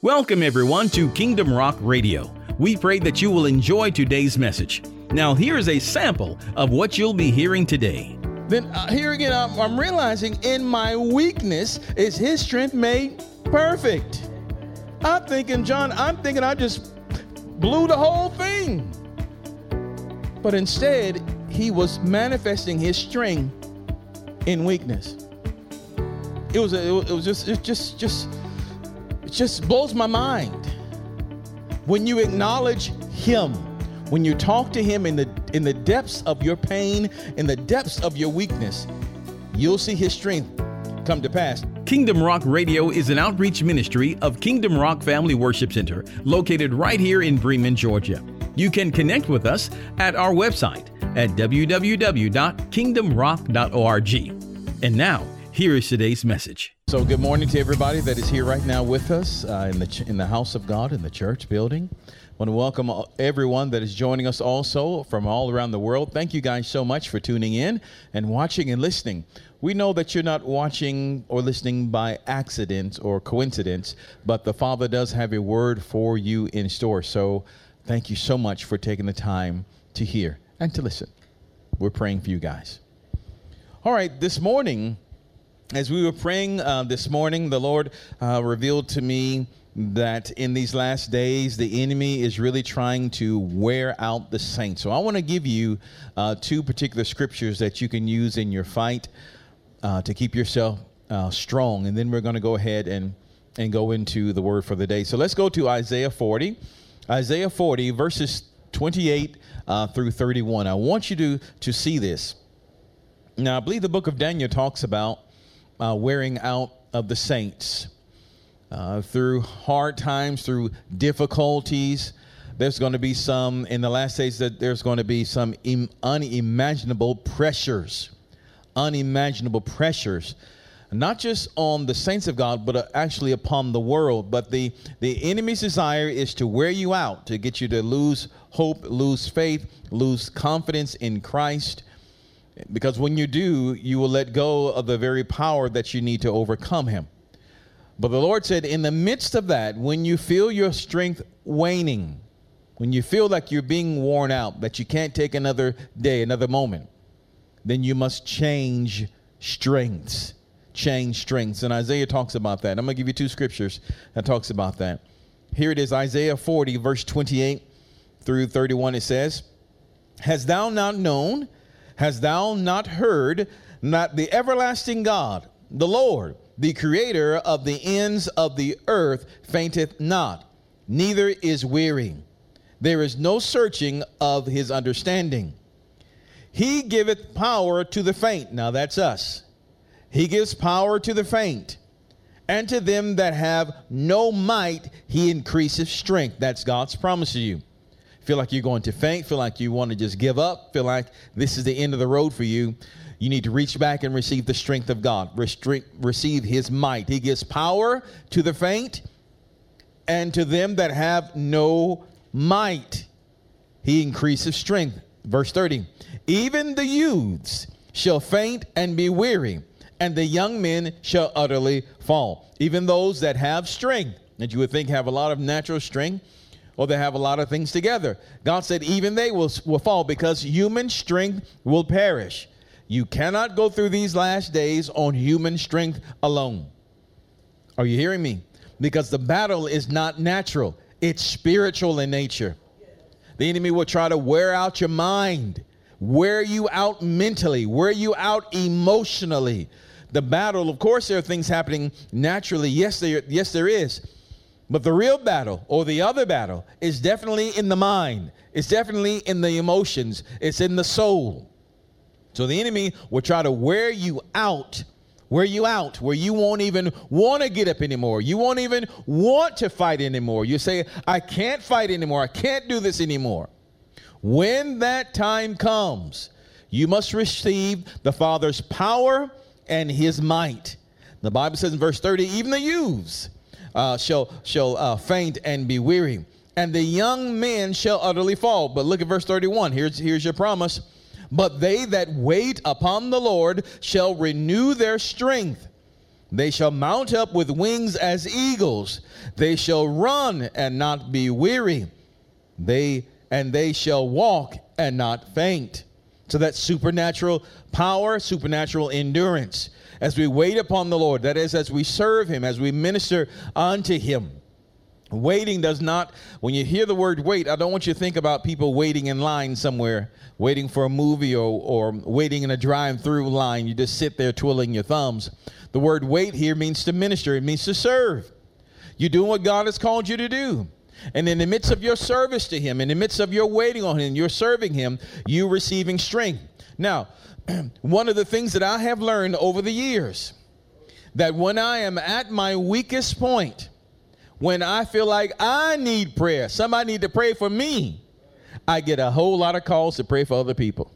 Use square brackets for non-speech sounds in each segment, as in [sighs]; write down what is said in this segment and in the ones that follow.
Welcome, everyone, to Kingdom Rock Radio. We pray that you will enjoy today's message. Now, here is a sample of what you'll be hearing today. Then uh, here again, I'm, I'm realizing in my weakness is His strength made perfect. I'm thinking, John, I'm thinking I just blew the whole thing. But instead, He was manifesting His strength in weakness. It was, a, it was just, it just, just it just blows my mind. When you acknowledge Him, when you talk to Him in the in the depths of your pain, in the depths of your weakness, you'll see His strength come to pass. Kingdom Rock Radio is an outreach ministry of Kingdom Rock Family Worship Center, located right here in Bremen, Georgia. You can connect with us at our website at www.kingdomrock.org. And now, here is today's message. So, good morning to everybody that is here right now with us uh, in the ch- in the house of God in the church building. I want to welcome everyone that is joining us also from all around the world. Thank you guys so much for tuning in and watching and listening. We know that you're not watching or listening by accident or coincidence, but the Father does have a word for you in store. So, thank you so much for taking the time to hear and to listen. We're praying for you guys. All right, this morning as we were praying uh, this morning, the Lord uh, revealed to me that in these last days, the enemy is really trying to wear out the saints. So I want to give you uh, two particular scriptures that you can use in your fight uh, to keep yourself uh, strong. And then we're going to go ahead and, and go into the word for the day. So let's go to Isaiah 40. Isaiah 40, verses 28 uh, through 31. I want you to, to see this. Now, I believe the book of Daniel talks about uh, wearing out of the saints. Uh, through hard times, through difficulties, there's going to be some, in the last days, that there's going to be some Im- unimaginable pressures. Unimaginable pressures. Not just on the saints of God, but uh, actually upon the world. But the, the enemy's desire is to wear you out, to get you to lose hope, lose faith, lose confidence in Christ because when you do, you will let go of the very power that you need to overcome him. But the Lord said, in the midst of that, when you feel your strength waning, when you feel like you're being worn out, that you can't take another day, another moment, then you must change strengths. Change strengths. And Isaiah talks about that. I'm going to give you two scriptures that talks about that. Here it is, Isaiah 40, verse 28 through 31. It says, Has thou not known? Hast thou not heard that the everlasting God, the Lord, the creator of the ends of the earth, fainteth not, neither is weary? There is no searching of his understanding. He giveth power to the faint. Now that's us. He gives power to the faint. And to them that have no might, he increaseth strength. That's God's promise to you feel like you're going to faint, feel like you want to just give up, feel like this is the end of the road for you, you need to reach back and receive the strength of God, receive His might. He gives power to the faint and to them that have no might. He increases strength. Verse 30 Even the youths shall faint and be weary, and the young men shall utterly fall. Even those that have strength, that you would think have a lot of natural strength, or they have a lot of things together. God said, even they will, will fall because human strength will perish. You cannot go through these last days on human strength alone. Are you hearing me? Because the battle is not natural, it's spiritual in nature. The enemy will try to wear out your mind, wear you out mentally, wear you out emotionally. The battle, of course, there are things happening naturally. Yes, there, yes, there is. But the real battle or the other battle is definitely in the mind. It's definitely in the emotions. It's in the soul. So the enemy will try to wear you out, wear you out, where you won't even want to get up anymore. You won't even want to fight anymore. You say, I can't fight anymore. I can't do this anymore. When that time comes, you must receive the Father's power and his might. The Bible says in verse 30, even the youths uh, shall shall uh, faint and be weary, and the young men shall utterly fall. But look at verse 31. Here's here's your promise. But they that wait upon the Lord shall renew their strength. They shall mount up with wings as eagles. They shall run and not be weary. They and they shall walk and not faint. So that's supernatural power, supernatural endurance. As we wait upon the Lord, that is, as we serve Him, as we minister unto Him. Waiting does not, when you hear the word wait, I don't want you to think about people waiting in line somewhere, waiting for a movie or, or waiting in a drive through line. You just sit there twiddling your thumbs. The word wait here means to minister, it means to serve. You're doing what God has called you to do. And in the midst of your service to Him, in the midst of your waiting on Him, you're serving Him, you're receiving strength. Now, [clears throat] one of the things that I have learned over the years that when I am at my weakest point, when I feel like I need prayer, somebody need to pray for me, I get a whole lot of calls to pray for other people.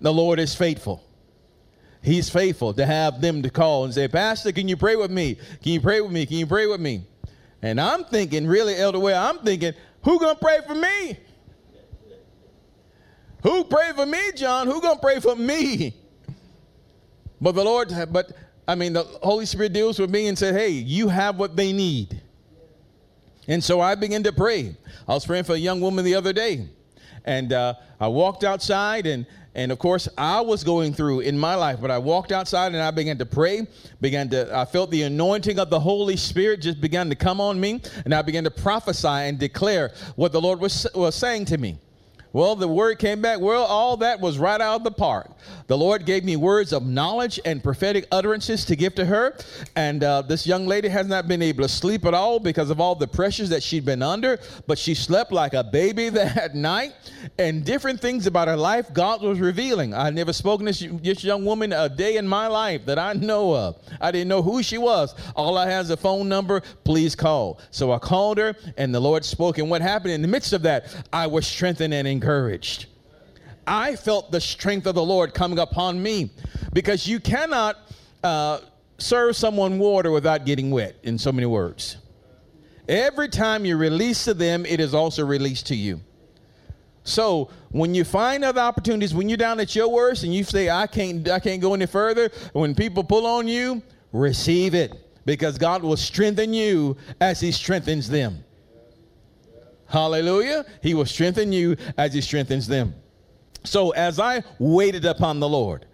The Lord is faithful. He's faithful to have them to call and say, Pastor, can you pray with me? Can you pray with me? Can you pray with me? And I'm thinking, really, Elder Way, I'm thinking, who gonna pray for me? Who pray for me, John? Who gonna pray for me? But the Lord, but I mean, the Holy Spirit deals with me and said, hey, you have what they need. And so I began to pray. I was praying for a young woman the other day, and uh, I walked outside and and of course, I was going through in my life, but I walked outside and I began to pray, began to, I felt the anointing of the Holy Spirit just began to come on me, and I began to prophesy and declare what the Lord was, was saying to me. Well, the word came back. Well, all that was right out of the park. The Lord gave me words of knowledge and prophetic utterances to give to her. And uh, this young lady has not been able to sleep at all because of all the pressures that she'd been under. But she slept like a baby [laughs] that night. And different things about her life God was revealing. I've never spoken to this, young woman a day in my life that I know of. I didn't know who she was. All I had is a phone number. Please call. So I called her, and the Lord spoke. And what happened in the midst of that, I was strengthened and. I felt the strength of the Lord coming upon me because you cannot uh, serve someone water without getting wet, in so many words. Every time you release to them, it is also released to you. So when you find other opportunities, when you're down at your worst and you say, I can't, I can't go any further, when people pull on you, receive it because God will strengthen you as He strengthens them. Hallelujah. He will strengthen you as He strengthens them. So as I waited upon the Lord,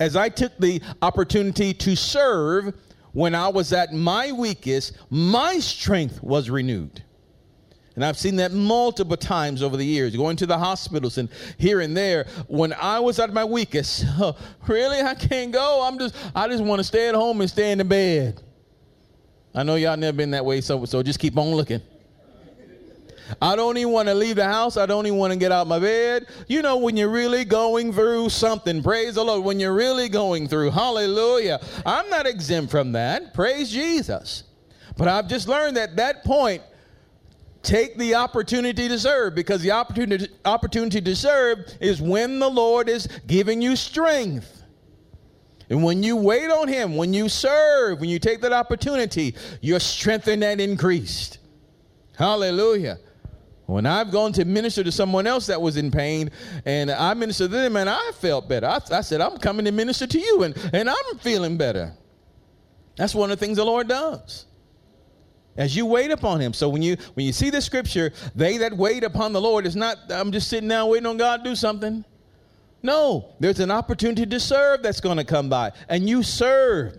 as I took the opportunity to serve when I was at my weakest, my strength was renewed. And I've seen that multiple times over the years, going to the hospitals and here and there. When I was at my weakest, oh, [laughs] really, I can't go. I'm just, I just want to stay at home and stay in the bed. I know y'all never been that way, so so just keep on looking. I don't even want to leave the house. I don't even want to get out my bed. You know, when you're really going through something, praise the Lord. When you're really going through, hallelujah. I'm not exempt from that. Praise Jesus. But I've just learned that that point, take the opportunity to serve because the opportunity, opportunity to serve is when the Lord is giving you strength. And when you wait on Him, when you serve, when you take that opportunity, you're strengthened and increased. Hallelujah. When I've gone to minister to someone else that was in pain and I ministered to them and I felt better, I, I said, I'm coming to minister to you and, and I'm feeling better. That's one of the things the Lord does. As you wait upon him. So when you when you see the scripture, they that wait upon the Lord is not I'm just sitting down waiting on God to do something. No, there's an opportunity to serve that's going to come by. And you serve.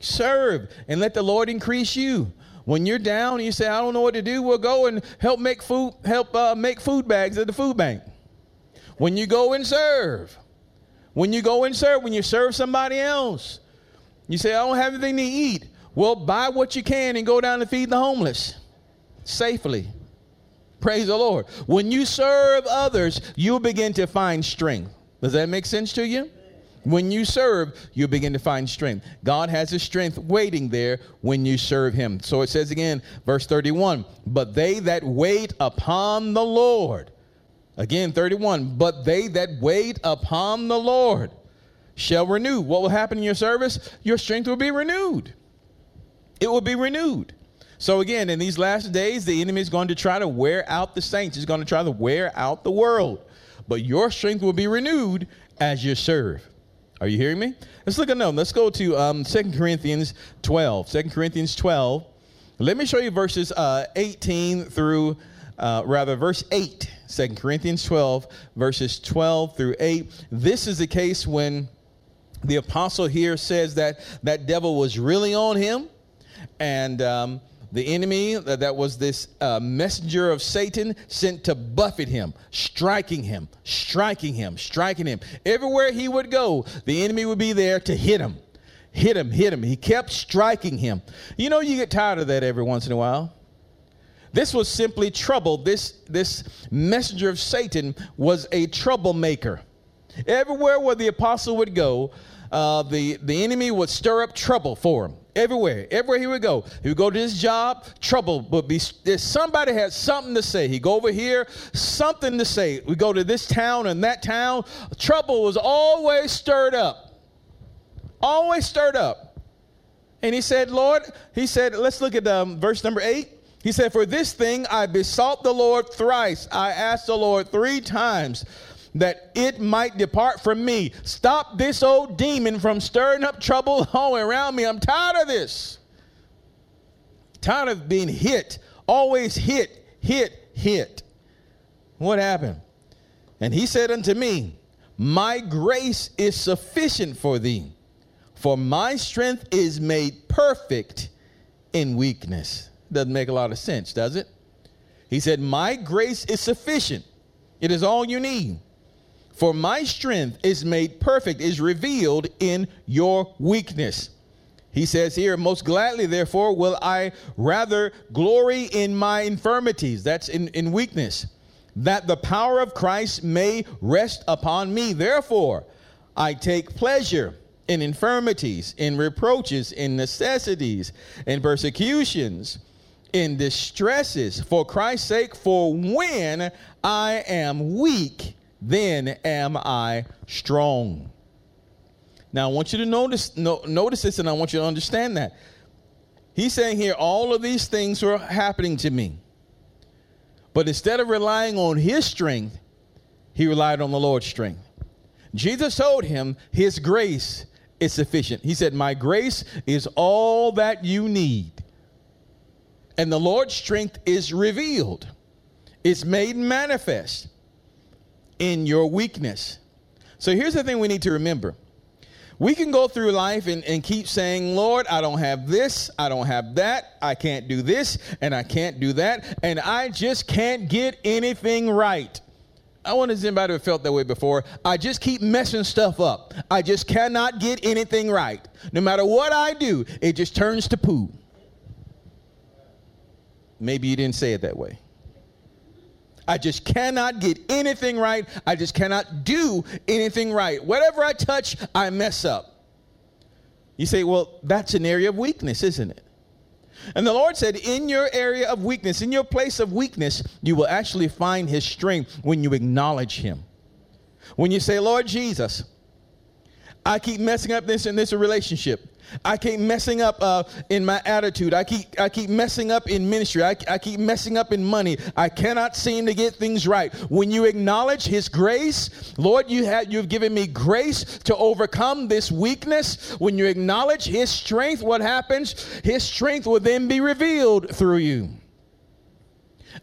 Serve and let the Lord increase you. When you're down and you say, I don't know what to do, we'll go and help make food, help uh, make food bags at the food bank. When you go and serve, when you go and serve, when you serve somebody else, you say, I don't have anything to eat. Well, buy what you can and go down and feed the homeless safely. Praise the Lord. When you serve others, you'll begin to find strength. Does that make sense to you? When you serve, you begin to find strength. God has his strength waiting there when you serve him. So it says again, verse 31 But they that wait upon the Lord, again, 31, but they that wait upon the Lord shall renew. What will happen in your service? Your strength will be renewed. It will be renewed. So again, in these last days, the enemy is going to try to wear out the saints. He's going to try to wear out the world. But your strength will be renewed as you serve. Are you hearing me? Let's look at no. Let's go to um, 2 Corinthians 12. 2 Corinthians 12. Let me show you verses uh, 18 through, uh, rather, verse 8. 2 Corinthians 12, verses 12 through 8. This is the case when the apostle here says that that devil was really on him. And um, the enemy, that, that was this uh, messenger of Satan, sent to buffet him, striking him, striking him, striking him. Everywhere he would go, the enemy would be there to hit him, hit him, hit him. He kept striking him. You know, you get tired of that every once in a while. This was simply trouble. This, this messenger of Satan was a troublemaker. Everywhere where the apostle would go, uh, the, the enemy would stir up trouble for him. Everywhere, everywhere he would go, he would go to his job. Trouble would be. If somebody had something to say, he go over here, something to say. We go to this town and that town. Trouble was always stirred up, always stirred up. And he said, Lord, he said, let's look at um, verse number eight. He said, For this thing I besought the Lord thrice. I asked the Lord three times that it might depart from me. Stop this old demon from stirring up trouble [laughs] all around me. I'm tired of this. Tired of being hit, always hit, hit, hit. What happened? And he said unto me, My grace is sufficient for thee, for my strength is made perfect in weakness. Doesn't make a lot of sense, does it? He said, My grace is sufficient. It is all you need. For my strength is made perfect, is revealed in your weakness. He says here, most gladly, therefore, will I rather glory in my infirmities, that's in, in weakness, that the power of Christ may rest upon me. Therefore, I take pleasure in infirmities, in reproaches, in necessities, in persecutions, in distresses, for Christ's sake, for when I am weak, then am I strong. Now, I want you to notice, no, notice this, and I want you to understand that. He's saying here, all of these things were happening to me. But instead of relying on his strength, he relied on the Lord's strength. Jesus told him his grace is sufficient. He said, My grace is all that you need. And the Lord's strength is revealed, it's made manifest in your weakness. So here's the thing we need to remember. We can go through life and, and keep saying, Lord, I don't have this, I don't have that, I can't do this, and I can't do that, and I just can't get anything right. I wonder if anybody felt that way before. I just keep messing stuff up. I just cannot get anything right. No matter what I do, it just turns to poo. Maybe you didn't say it that way. I just cannot get anything right. I just cannot do anything right. Whatever I touch, I mess up. You say, well, that's an area of weakness, isn't it? And the Lord said, in your area of weakness, in your place of weakness, you will actually find His strength when you acknowledge Him. When you say, Lord Jesus, I keep messing up this and this relationship. I keep messing up uh, in my attitude. I keep I keep messing up in ministry. I, I keep messing up in money. I cannot seem to get things right. When you acknowledge His grace, Lord, you have you've given me grace to overcome this weakness. When you acknowledge His strength, what happens? His strength will then be revealed through you.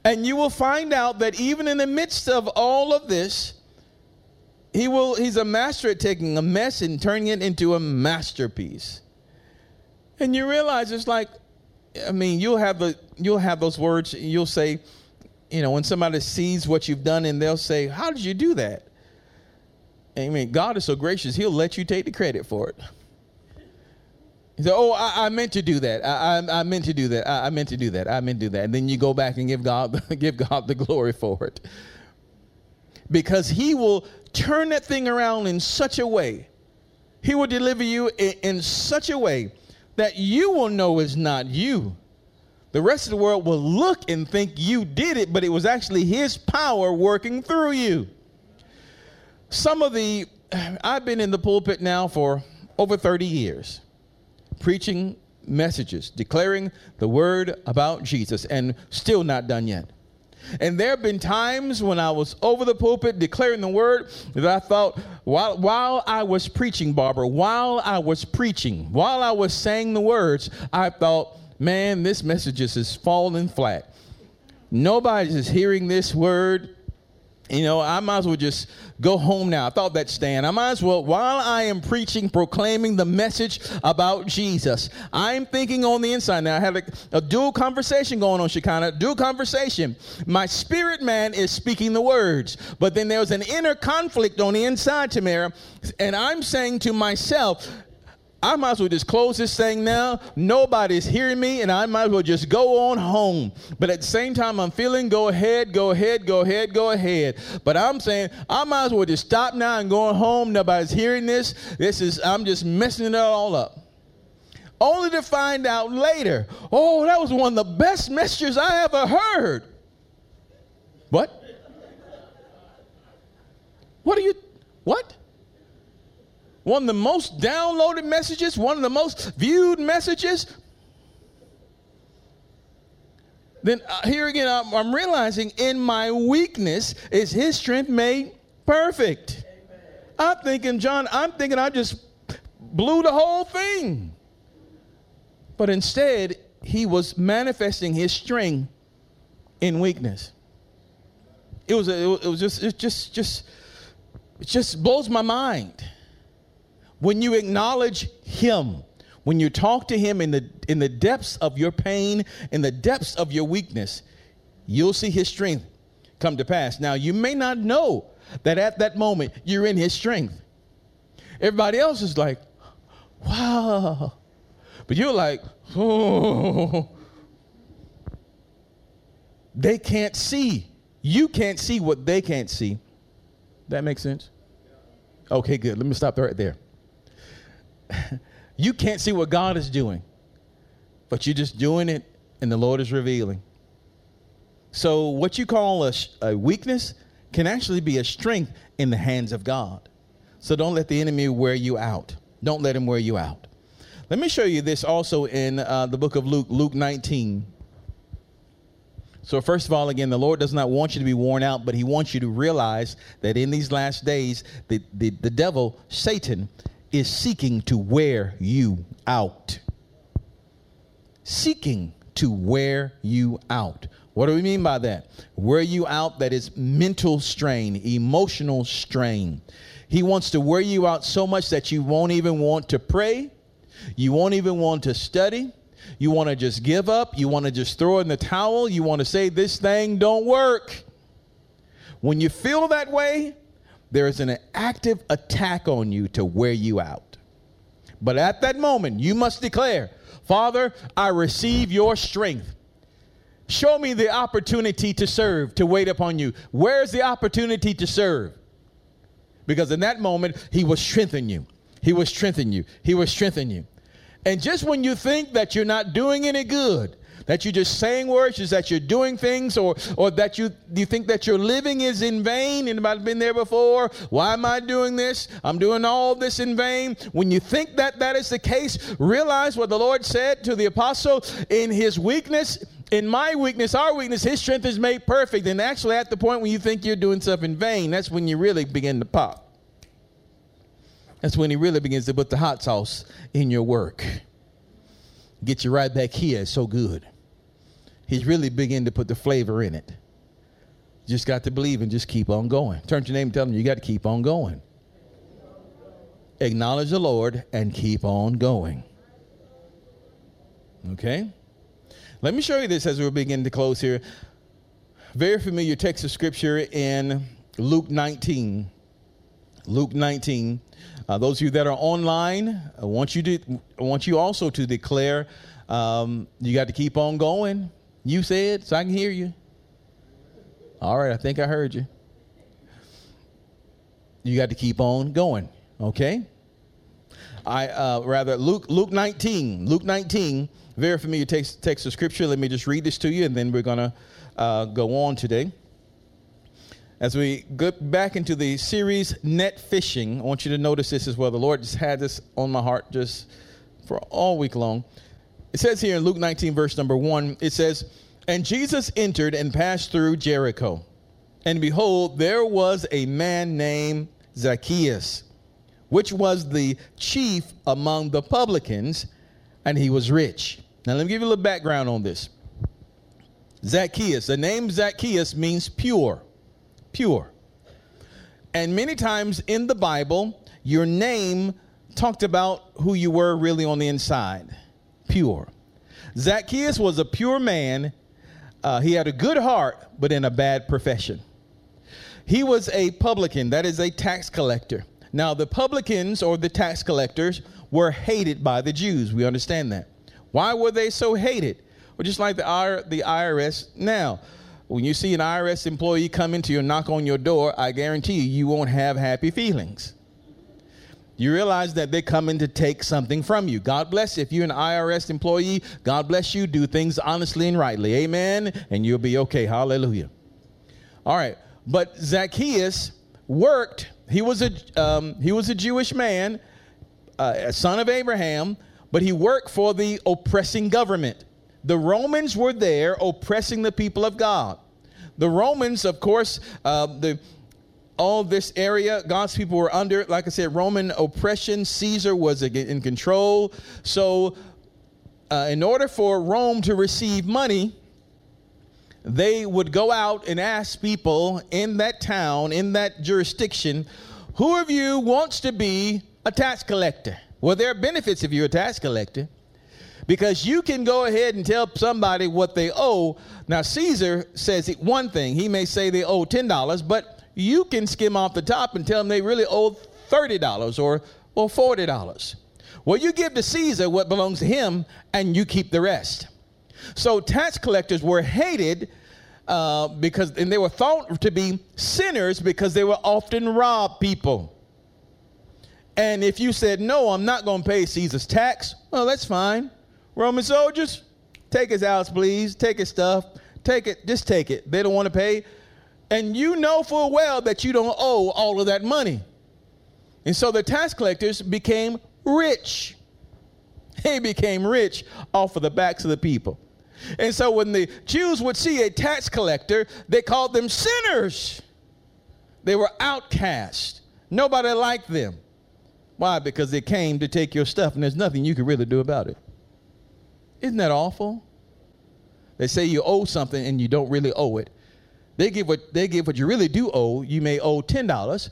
And you will find out that even in the midst of all of this, he will he's a master at taking a mess and turning it into a masterpiece. And you realize it's like, I mean, you'll have the you'll have those words. You'll say, you know, when somebody sees what you've done, and they'll say, "How did you do that?" I mean, God is so gracious; He'll let you take the credit for it. He said, "Oh, I, I meant to do that. I, I, I meant to do that. I, meant to do that. I meant to do that." And then you go back and give God [laughs] give God the glory for it, because He will turn that thing around in such a way. He will deliver you in, in such a way that you will know is not you. The rest of the world will look and think you did it, but it was actually His power working through you. Some of the, [sighs] I've been in the pulpit now for over 30 years, preaching messages, declaring the word about Jesus, and still not done yet. And there have been times when I was over the pulpit declaring the word that I thought, while, while I was preaching, Barbara, while I was preaching, while I was saying the words, I thought, man, this message is just falling flat. Nobody's hearing this word you know, I might as well just go home now. I thought that, Stan. I might as well, while I am preaching, proclaiming the message about Jesus, I'm thinking on the inside now. I have a, a dual conversation going on, Shekinah, dual conversation. My spirit man is speaking the words, but then there's an inner conflict on the inside, Tamara, and I'm saying to myself, I might as well just close this thing now. Nobody's hearing me, and I might as well just go on home. But at the same time, I'm feeling go ahead, go ahead, go ahead, go ahead. But I'm saying I might as well just stop now and go home. Nobody's hearing this. This is I'm just messing it all up. Only to find out later, oh, that was one of the best messages I ever heard. What? What are you? What? One of the most downloaded messages, one of the most viewed messages, then uh, here again, I'm, I'm, realizing in my weakness is his strength made perfect. Amen. I'm thinking, John, I'm thinking I just blew the whole thing. But instead, he was manifesting his strength in weakness. It was, a, it was just, it just, just, it just blows my mind when you acknowledge Him, when you talk to Him in the, in the depths of your pain, in the depths of your weakness, you'll see His strength come to pass. Now, you may not know that at that moment you're in His strength. Everybody else is like, wow. But you're like, oh. They can't see. You can't see what they can't see. That makes sense? Okay, good. Let me stop right there. [laughs] you can't see what God is doing, but you're just doing it and the Lord is revealing. So, what you call a, a weakness can actually be a strength in the hands of God. So, don't let the enemy wear you out. Don't let him wear you out. Let me show you this also in uh, the book of Luke, Luke 19. So, first of all, again, the Lord does not want you to be worn out, but He wants you to realize that in these last days, the, the, the devil, Satan, is seeking to wear you out. Seeking to wear you out. What do we mean by that? Wear you out, that is mental strain, emotional strain. He wants to wear you out so much that you won't even want to pray, you won't even want to study, you want to just give up, you want to just throw in the towel, you want to say, This thing don't work. When you feel that way, there is an active attack on you to wear you out. But at that moment, you must declare, Father, I receive your strength. Show me the opportunity to serve, to wait upon you. Where's the opportunity to serve? Because in that moment, he will strengthen you. He will strengthen you. He will strengthen you. And just when you think that you're not doing any good, that you're just saying words, is that you're doing things, or or that you you think that your living is in vain. Anybody been there before? Why am I doing this? I'm doing all this in vain. When you think that that is the case, realize what the Lord said to the apostle in his weakness. In my weakness, our weakness, his strength is made perfect. And actually, at the point when you think you're doing stuff in vain, that's when you really begin to pop. That's when he really begins to put the hot sauce in your work. Get you right back here. It's so good he's really beginning to put the flavor in it. just got to believe and just keep on going. Turn to your name and tell them you got to keep on going. Acknowledge the Lord and keep on going. Okay? Let me show you this as we're beginning to close here. Very familiar text of scripture in Luke 19. Luke 19. Uh, those of you that are online, I want you to I want you also to declare um, you got to keep on going. You said, so I can hear you. All right, I think I heard you. You got to keep on going, okay? I uh, rather Luke Luke 19, Luke 19, very familiar text, text of scripture. Let me just read this to you, and then we're gonna uh, go on today. As we go back into the series net fishing, I want you to notice this as well. The Lord just had this on my heart just for all week long. It says here in Luke 19, verse number one, it says, And Jesus entered and passed through Jericho. And behold, there was a man named Zacchaeus, which was the chief among the publicans, and he was rich. Now, let me give you a little background on this. Zacchaeus, the name Zacchaeus means pure, pure. And many times in the Bible, your name talked about who you were really on the inside, pure. Zacchaeus was a pure man. Uh, he had a good heart, but in a bad profession. He was a publican, that is a tax collector. Now, the publicans or the tax collectors were hated by the Jews. We understand that. Why were they so hated? Well, just like the, the IRS now. When you see an IRS employee come into your knock on your door, I guarantee you, you won't have happy feelings. You realize that they're coming to take something from you. God bless you. If you're an IRS employee, God bless you. Do things honestly and rightly. Amen. And you'll be okay. Hallelujah. All right. But Zacchaeus worked. He was a um, he was a Jewish man, uh, a son of Abraham, but he worked for the oppressing government. The Romans were there oppressing the people of God. The Romans, of course, uh, the all this area, God's people were under, like I said, Roman oppression. Caesar was in control. So, uh, in order for Rome to receive money, they would go out and ask people in that town, in that jurisdiction, who of you wants to be a tax collector? Well, there are benefits if you're a tax collector because you can go ahead and tell somebody what they owe. Now, Caesar says one thing. He may say they owe $10, but you can skim off the top and tell them they really owe $30 or, or $40. Well, you give to Caesar what belongs to him and you keep the rest. So tax collectors were hated uh, because, and they were thought to be sinners because they were often robbed people. And if you said, no, I'm not going to pay Caesar's tax, well, that's fine. Roman soldiers, take his house, please. Take his stuff. Take it. Just take it. They don't want to pay and you know full well that you don't owe all of that money. And so the tax collectors became rich. [laughs] They became rich off of the backs of the people. And so when the Jews would see a tax collector, they called them sinners. They were outcast. Nobody liked them. Why? Because they came to take your stuff and there's nothing you can really do about it. Isn't that awful? They say you owe something and you don't really owe it. They give what they give what you really do owe. You may owe ten dollars,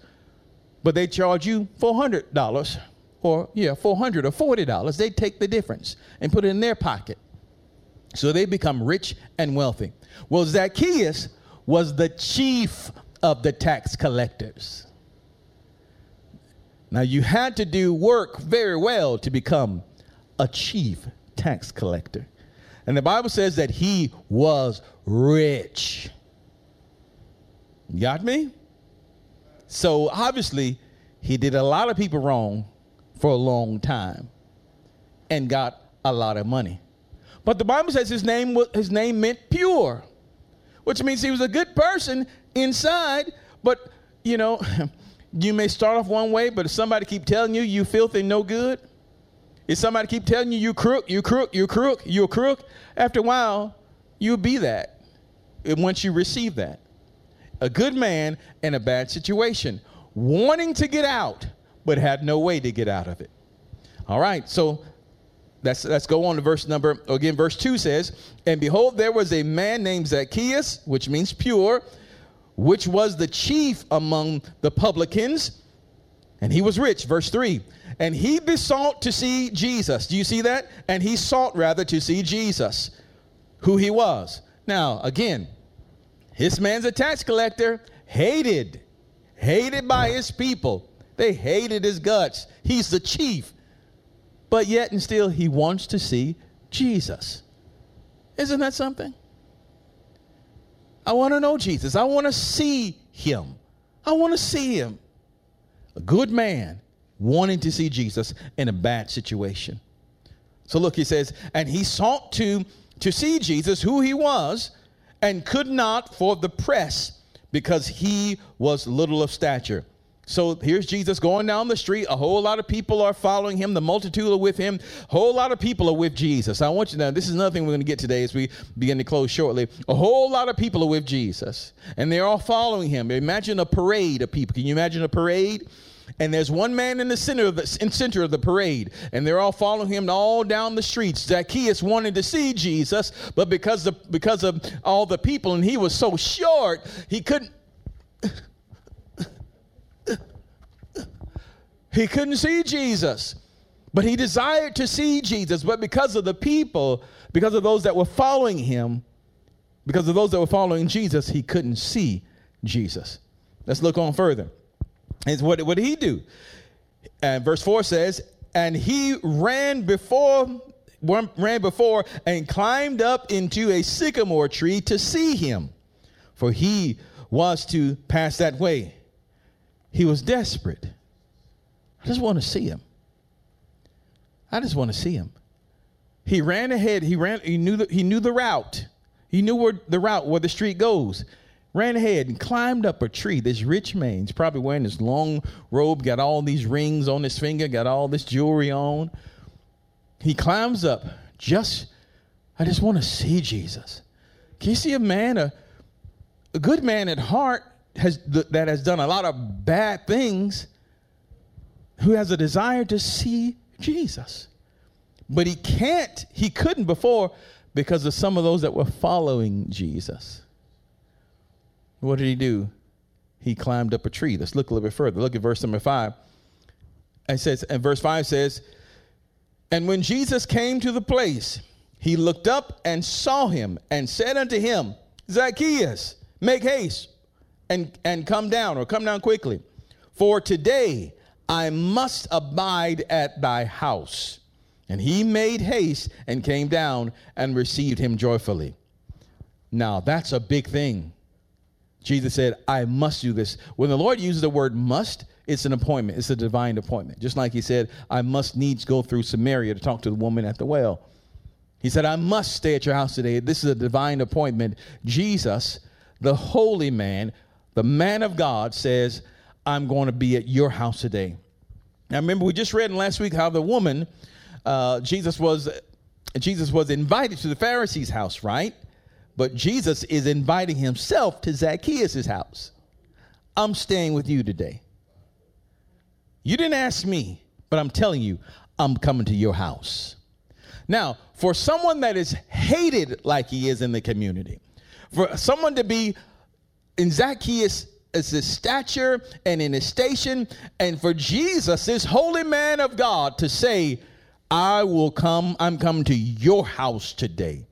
but they charge you four hundred dollars, or yeah, four hundred or forty dollars. They take the difference and put it in their pocket. So they become rich and wealthy. Well, Zacchaeus was the chief of the tax collectors. Now you had to do work very well to become a chief tax collector. And the Bible says that he was rich. Got me? So obviously, he did a lot of people wrong for a long time and got a lot of money. But the Bible says his name was, his name meant pure, which means he was a good person inside, but you know, [laughs] you may start off one way, but if somebody keep telling you you filthy no good, if somebody keep telling you you crook, you crook, you crook, you a crook, after a while, you'll be that. Once you receive that a good man in a bad situation, wanting to get out, but had no way to get out of it. All right, so let's, let's go on to verse number, again, verse 2 says, And behold, there was a man named Zacchaeus, which means pure, which was the chief among the publicans, and he was rich. Verse 3 And he besought to see Jesus. Do you see that? And he sought rather to see Jesus, who he was. Now, again, this man's a tax collector, hated, hated by his people. They hated his guts. He's the chief. But yet and still, he wants to see Jesus. Isn't that something? I want to know Jesus. I want to see him. I want to see him. A good man wanting to see Jesus in a bad situation. So look, he says, and he sought to to see Jesus, who he was, and could not for the press because he was little of stature. So here's Jesus going down the street. A whole lot of people are following him. The multitude are with him. A whole lot of people are with Jesus. I want you to know this is nothing we're going to get today as we begin to close shortly. A whole lot of people are with Jesus, and they're all following him. Imagine a parade of people. Can you imagine a parade? And there's one man in the center of the in center of the parade, and they're all following him all down the streets. Zacchaeus wanted to see Jesus, but because of because of all the people, and he was so short, he couldn't. he couldn't see Jesus, but he desired to see Jesus. But because of the people, because of those that were following him, because of those that were following Jesus, he couldn't see Jesus. Let's look on further. And what, what did he do? And verse 4 says, And he ran before ran before and climbed up into a sycamore tree to see him, for he was to pass that way. He was desperate. I just want to see him. I just want to see him. He ran ahead. He ran. He knew the, he knew the route. He knew where the route where the street goes ran ahead and climbed up a tree. This rich man, he's probably wearing this long robe, got all these rings on his finger, got all this jewelry on. He climbs up, just, I just want to see Jesus. Can you see a man, a, a good man at heart, has that has done a lot of bad things, who has a desire to see Jesus? But he can't, he couldn't before because of some of those that were following Jesus. What did he do? He climbed up a tree. Let's look a little bit further. Look at verse number five. It says, and verse five says, And when Jesus came to the place, he looked up and saw him and said unto him, Zacchaeus, make haste and, and come down, or come down quickly. For today I must abide at thy house. And he made haste and came down and received him joyfully. Now, that's a big thing. Jesus said, I must do this. When the Lord uses the word must, it's an appointment, it's a divine appointment. Just like he said, I must needs go through Samaria to talk to the woman at the well. He said, I must stay at your house today. This is a divine appointment. Jesus, the holy man, the man of God, says, I'm going to be at your house today. Now remember, we just read in last week how the woman, uh, Jesus was Jesus was invited to the Pharisees' house, right? But Jesus is inviting himself to Zacchaeus' house. I'm staying with you today. You didn't ask me, but I'm telling you, I'm coming to your house. Now, for someone that is hated like he is in the community, for someone to be in Zacchaeus' as his stature and in his station, and for Jesus, this holy man of God, to say, I will come, I'm coming to your house today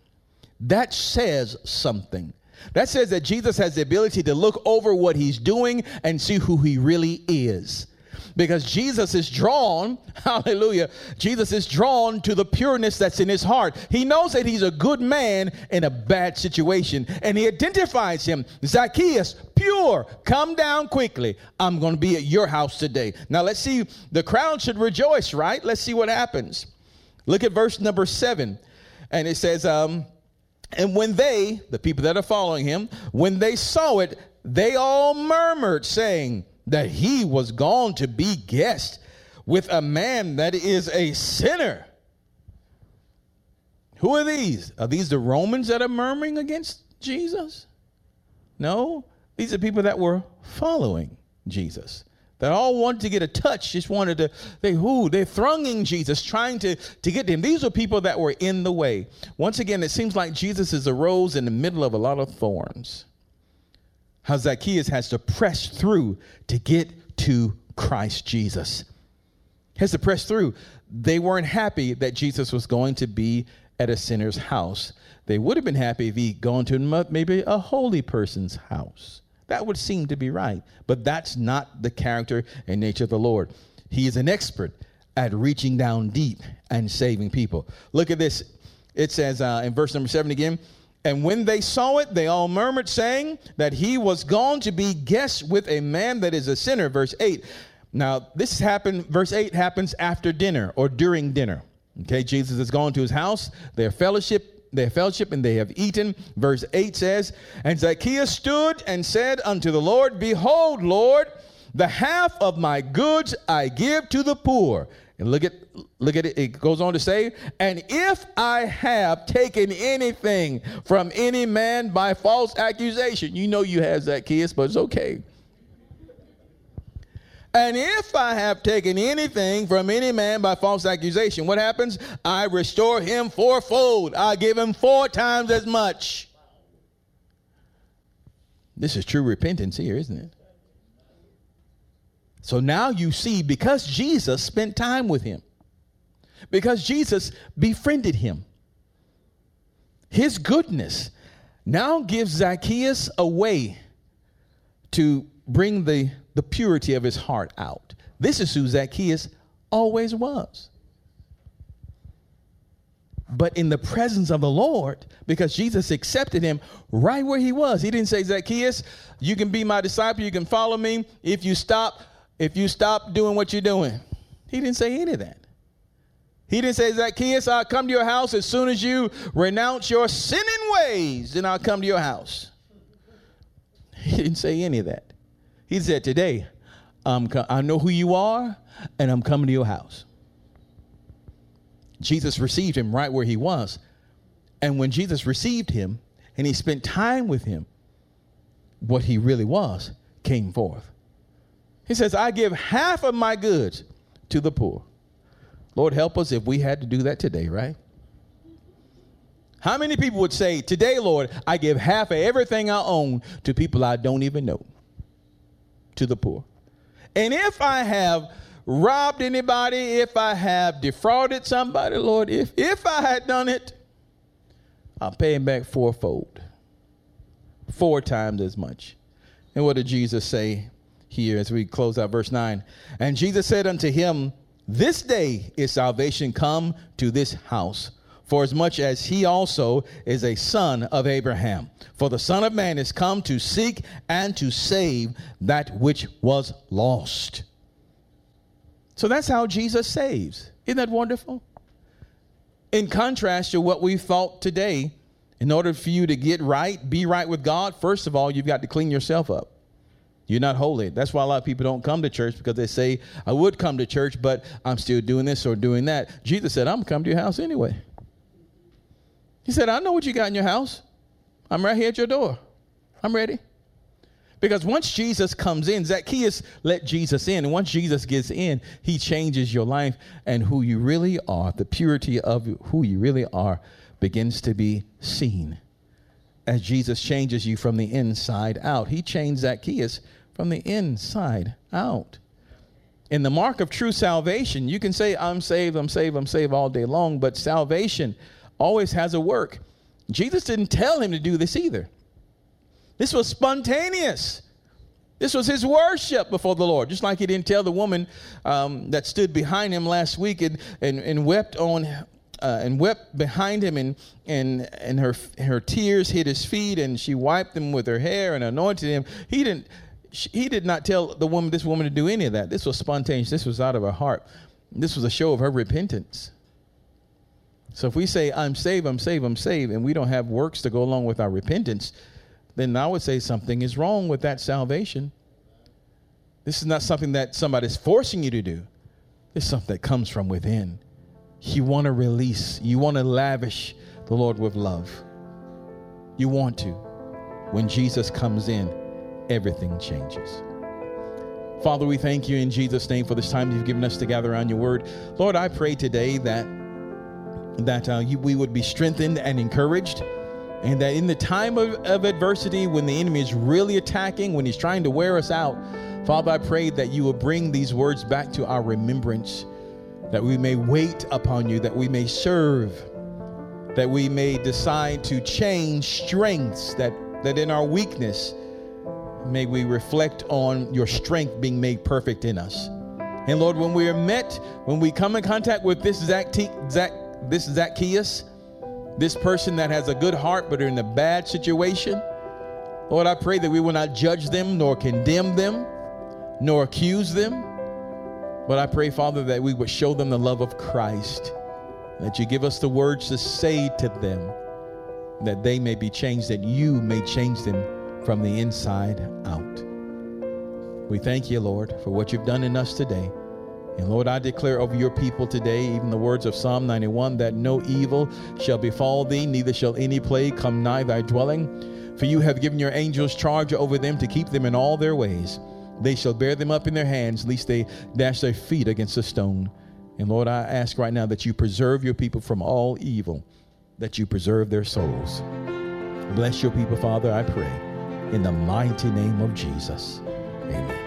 that says something. That says that Jesus has the ability to look over what he's doing and see who he really is. Because Jesus is drawn, [laughs] hallelujah, Jesus is drawn to the pureness that's in his heart. He knows that he's a good man in a bad situation, and he identifies him Zacchaeus, pure, come down quickly. I'm going to be at your house today. Now let's see, the crowd should rejoice, right? Let's see what happens. Look at verse number seven, and it says, um, and when they, the people that are following him, when they saw it, they all murmured, saying that he was gone to be guest with a man that is a sinner. Who are these? Are these the Romans that are murmuring against Jesus? No, these are people that were following Jesus that all wanted to get a touch, just wanted to, they who, they're thronging Jesus, trying to, to get to him. These are people that were in the way. Once again, it seems like Jesus is a rose in the middle of a lot of thorns. How Zacchaeus has to press through to get to Christ Jesus. Has to press through. They weren't happy that Jesus was going to be at a sinner's house. They would have been happy if he'd gone to maybe a holy person's house. That would seem to be right. But that's not the character and nature of the Lord. He is an expert at reaching down deep and saving people. Look at this. It says uh, in verse number seven again, and when they saw it, they all murmured, saying that he was gone to be guest with a man that is a sinner. Verse 8. Now, this happened, verse 8 happens after dinner or during dinner. Okay, Jesus has gone to his house, their fellowship their fellowship and they have eaten. Verse 8 says, And Zacchaeus stood and said unto the Lord, Behold, Lord, The half of my goods I give to the poor. And look at look at it. It goes on to say, and if I have taken anything from any man by false accusation, you know you have Zacchaeus, but it's okay. And if I have taken anything from any man by false accusation, what happens? I restore him fourfold. I give him four times as much. This is true repentance here, isn't it? So now you see, because Jesus spent time with him, because Jesus befriended him, his goodness now gives Zacchaeus a way to bring the, the purity of his heart out. This is who Zacchaeus always was. But in the presence of the Lord, because Jesus accepted him right where he was, he didn't say, Zacchaeus, you can be my disciple, you can follow me if you stop if you stop doing what you're doing. He didn't say any of that. He didn't say, Zacchaeus, I'll come to your house as soon as you renounce your sinning ways, then I'll come to your house. He didn't say any of that. He said, Today, I'm I know who you are, and I'm coming to your house. Jesus received him right where he was. And when Jesus received him and he spent time with him, what he really was came forth. He says, I give half of my goods to the poor. Lord, help us if we had to do that today, right? How many people would say, Today, Lord, I give half of everything I own to people I don't even know, to the poor? And if I have robbed anybody, if I have defrauded somebody, Lord, if, if I had done it, I'm paying back fourfold, four times as much. And what did Jesus say? here as we close out verse 9. And Jesus said unto him, This day is salvation come to this house, for as much as he also is a son of Abraham. For the Son of Man is come to seek and to save that which was lost. So that's how Jesus saves. Isn't that wonderful? In contrast to what we thought today, in order for you to get right, be right with God, first of all, you've got to clean yourself up. You're not holy. That's why a lot of people don't come to church because they say, I would come to church, but I'm still doing this or doing that. Jesus said, I'm come to your house anyway. He said, I know what you got in your house. I'm right here at your door. I'm ready. Because once Jesus comes in, Zacchaeus let Jesus in. And once Jesus gets in, he changes your life and who you really are. The purity of who you really are begins to be seen as Jesus changes you from the inside out. He changed Zacchaeus from the inside out. In the mark of true salvation, you can say, I'm saved, I'm saved, I'm saved all day long, but salvation always has a work. Jesus didn't tell him to do this either. This was spontaneous. This was his worship before the Lord, just like he didn't tell the woman um, that stood behind him last week and, and, and wept on uh, and wept behind him, and and and her her tears hit his feet, and she wiped them with her hair and anointed him. He didn't she, he did not tell the woman, this woman, to do any of that. This was spontaneous. This was out of her heart. This was a show of her repentance. So if we say, I'm saved, I'm saved, I'm saved, and we don't have works to go along with our repentance, then I would say something is wrong with that salvation. This is not something that somebody's forcing you to do. It's something that comes from within. You want to release, you want to lavish the Lord with love. You want to. When Jesus comes in, everything changes. Father, we thank you in Jesus' name for this time you've given us to gather around your word. Lord, I pray today that that uh, you, we would be strengthened and encouraged, and that in the time of, of adversity, when the enemy is really attacking, when he's trying to wear us out, Father, I pray that you will bring these words back to our remembrance, that we may wait upon you, that we may serve, that we may decide to change strengths, that, that in our weakness, may we reflect on your strength being made perfect in us. And Lord, when we are met, when we come in contact with this Zac- Zac- this Zacchaeus, this person that has a good heart but are in a bad situation, Lord, I pray that we will not judge them nor condemn them nor accuse them. But I pray, Father, that we would show them the love of Christ, that you give us the words to say to them, that they may be changed, that you may change them from the inside out. We thank you, Lord, for what you've done in us today. And Lord, I declare over your people today, even the words of Psalm 91, that no evil shall befall thee, neither shall any plague come nigh thy dwelling. For you have given your angels charge over them to keep them in all their ways. They shall bear them up in their hands, lest they dash their feet against a stone. And Lord, I ask right now that you preserve your people from all evil, that you preserve their souls. Bless your people, Father, I pray, in the mighty name of Jesus. Amen.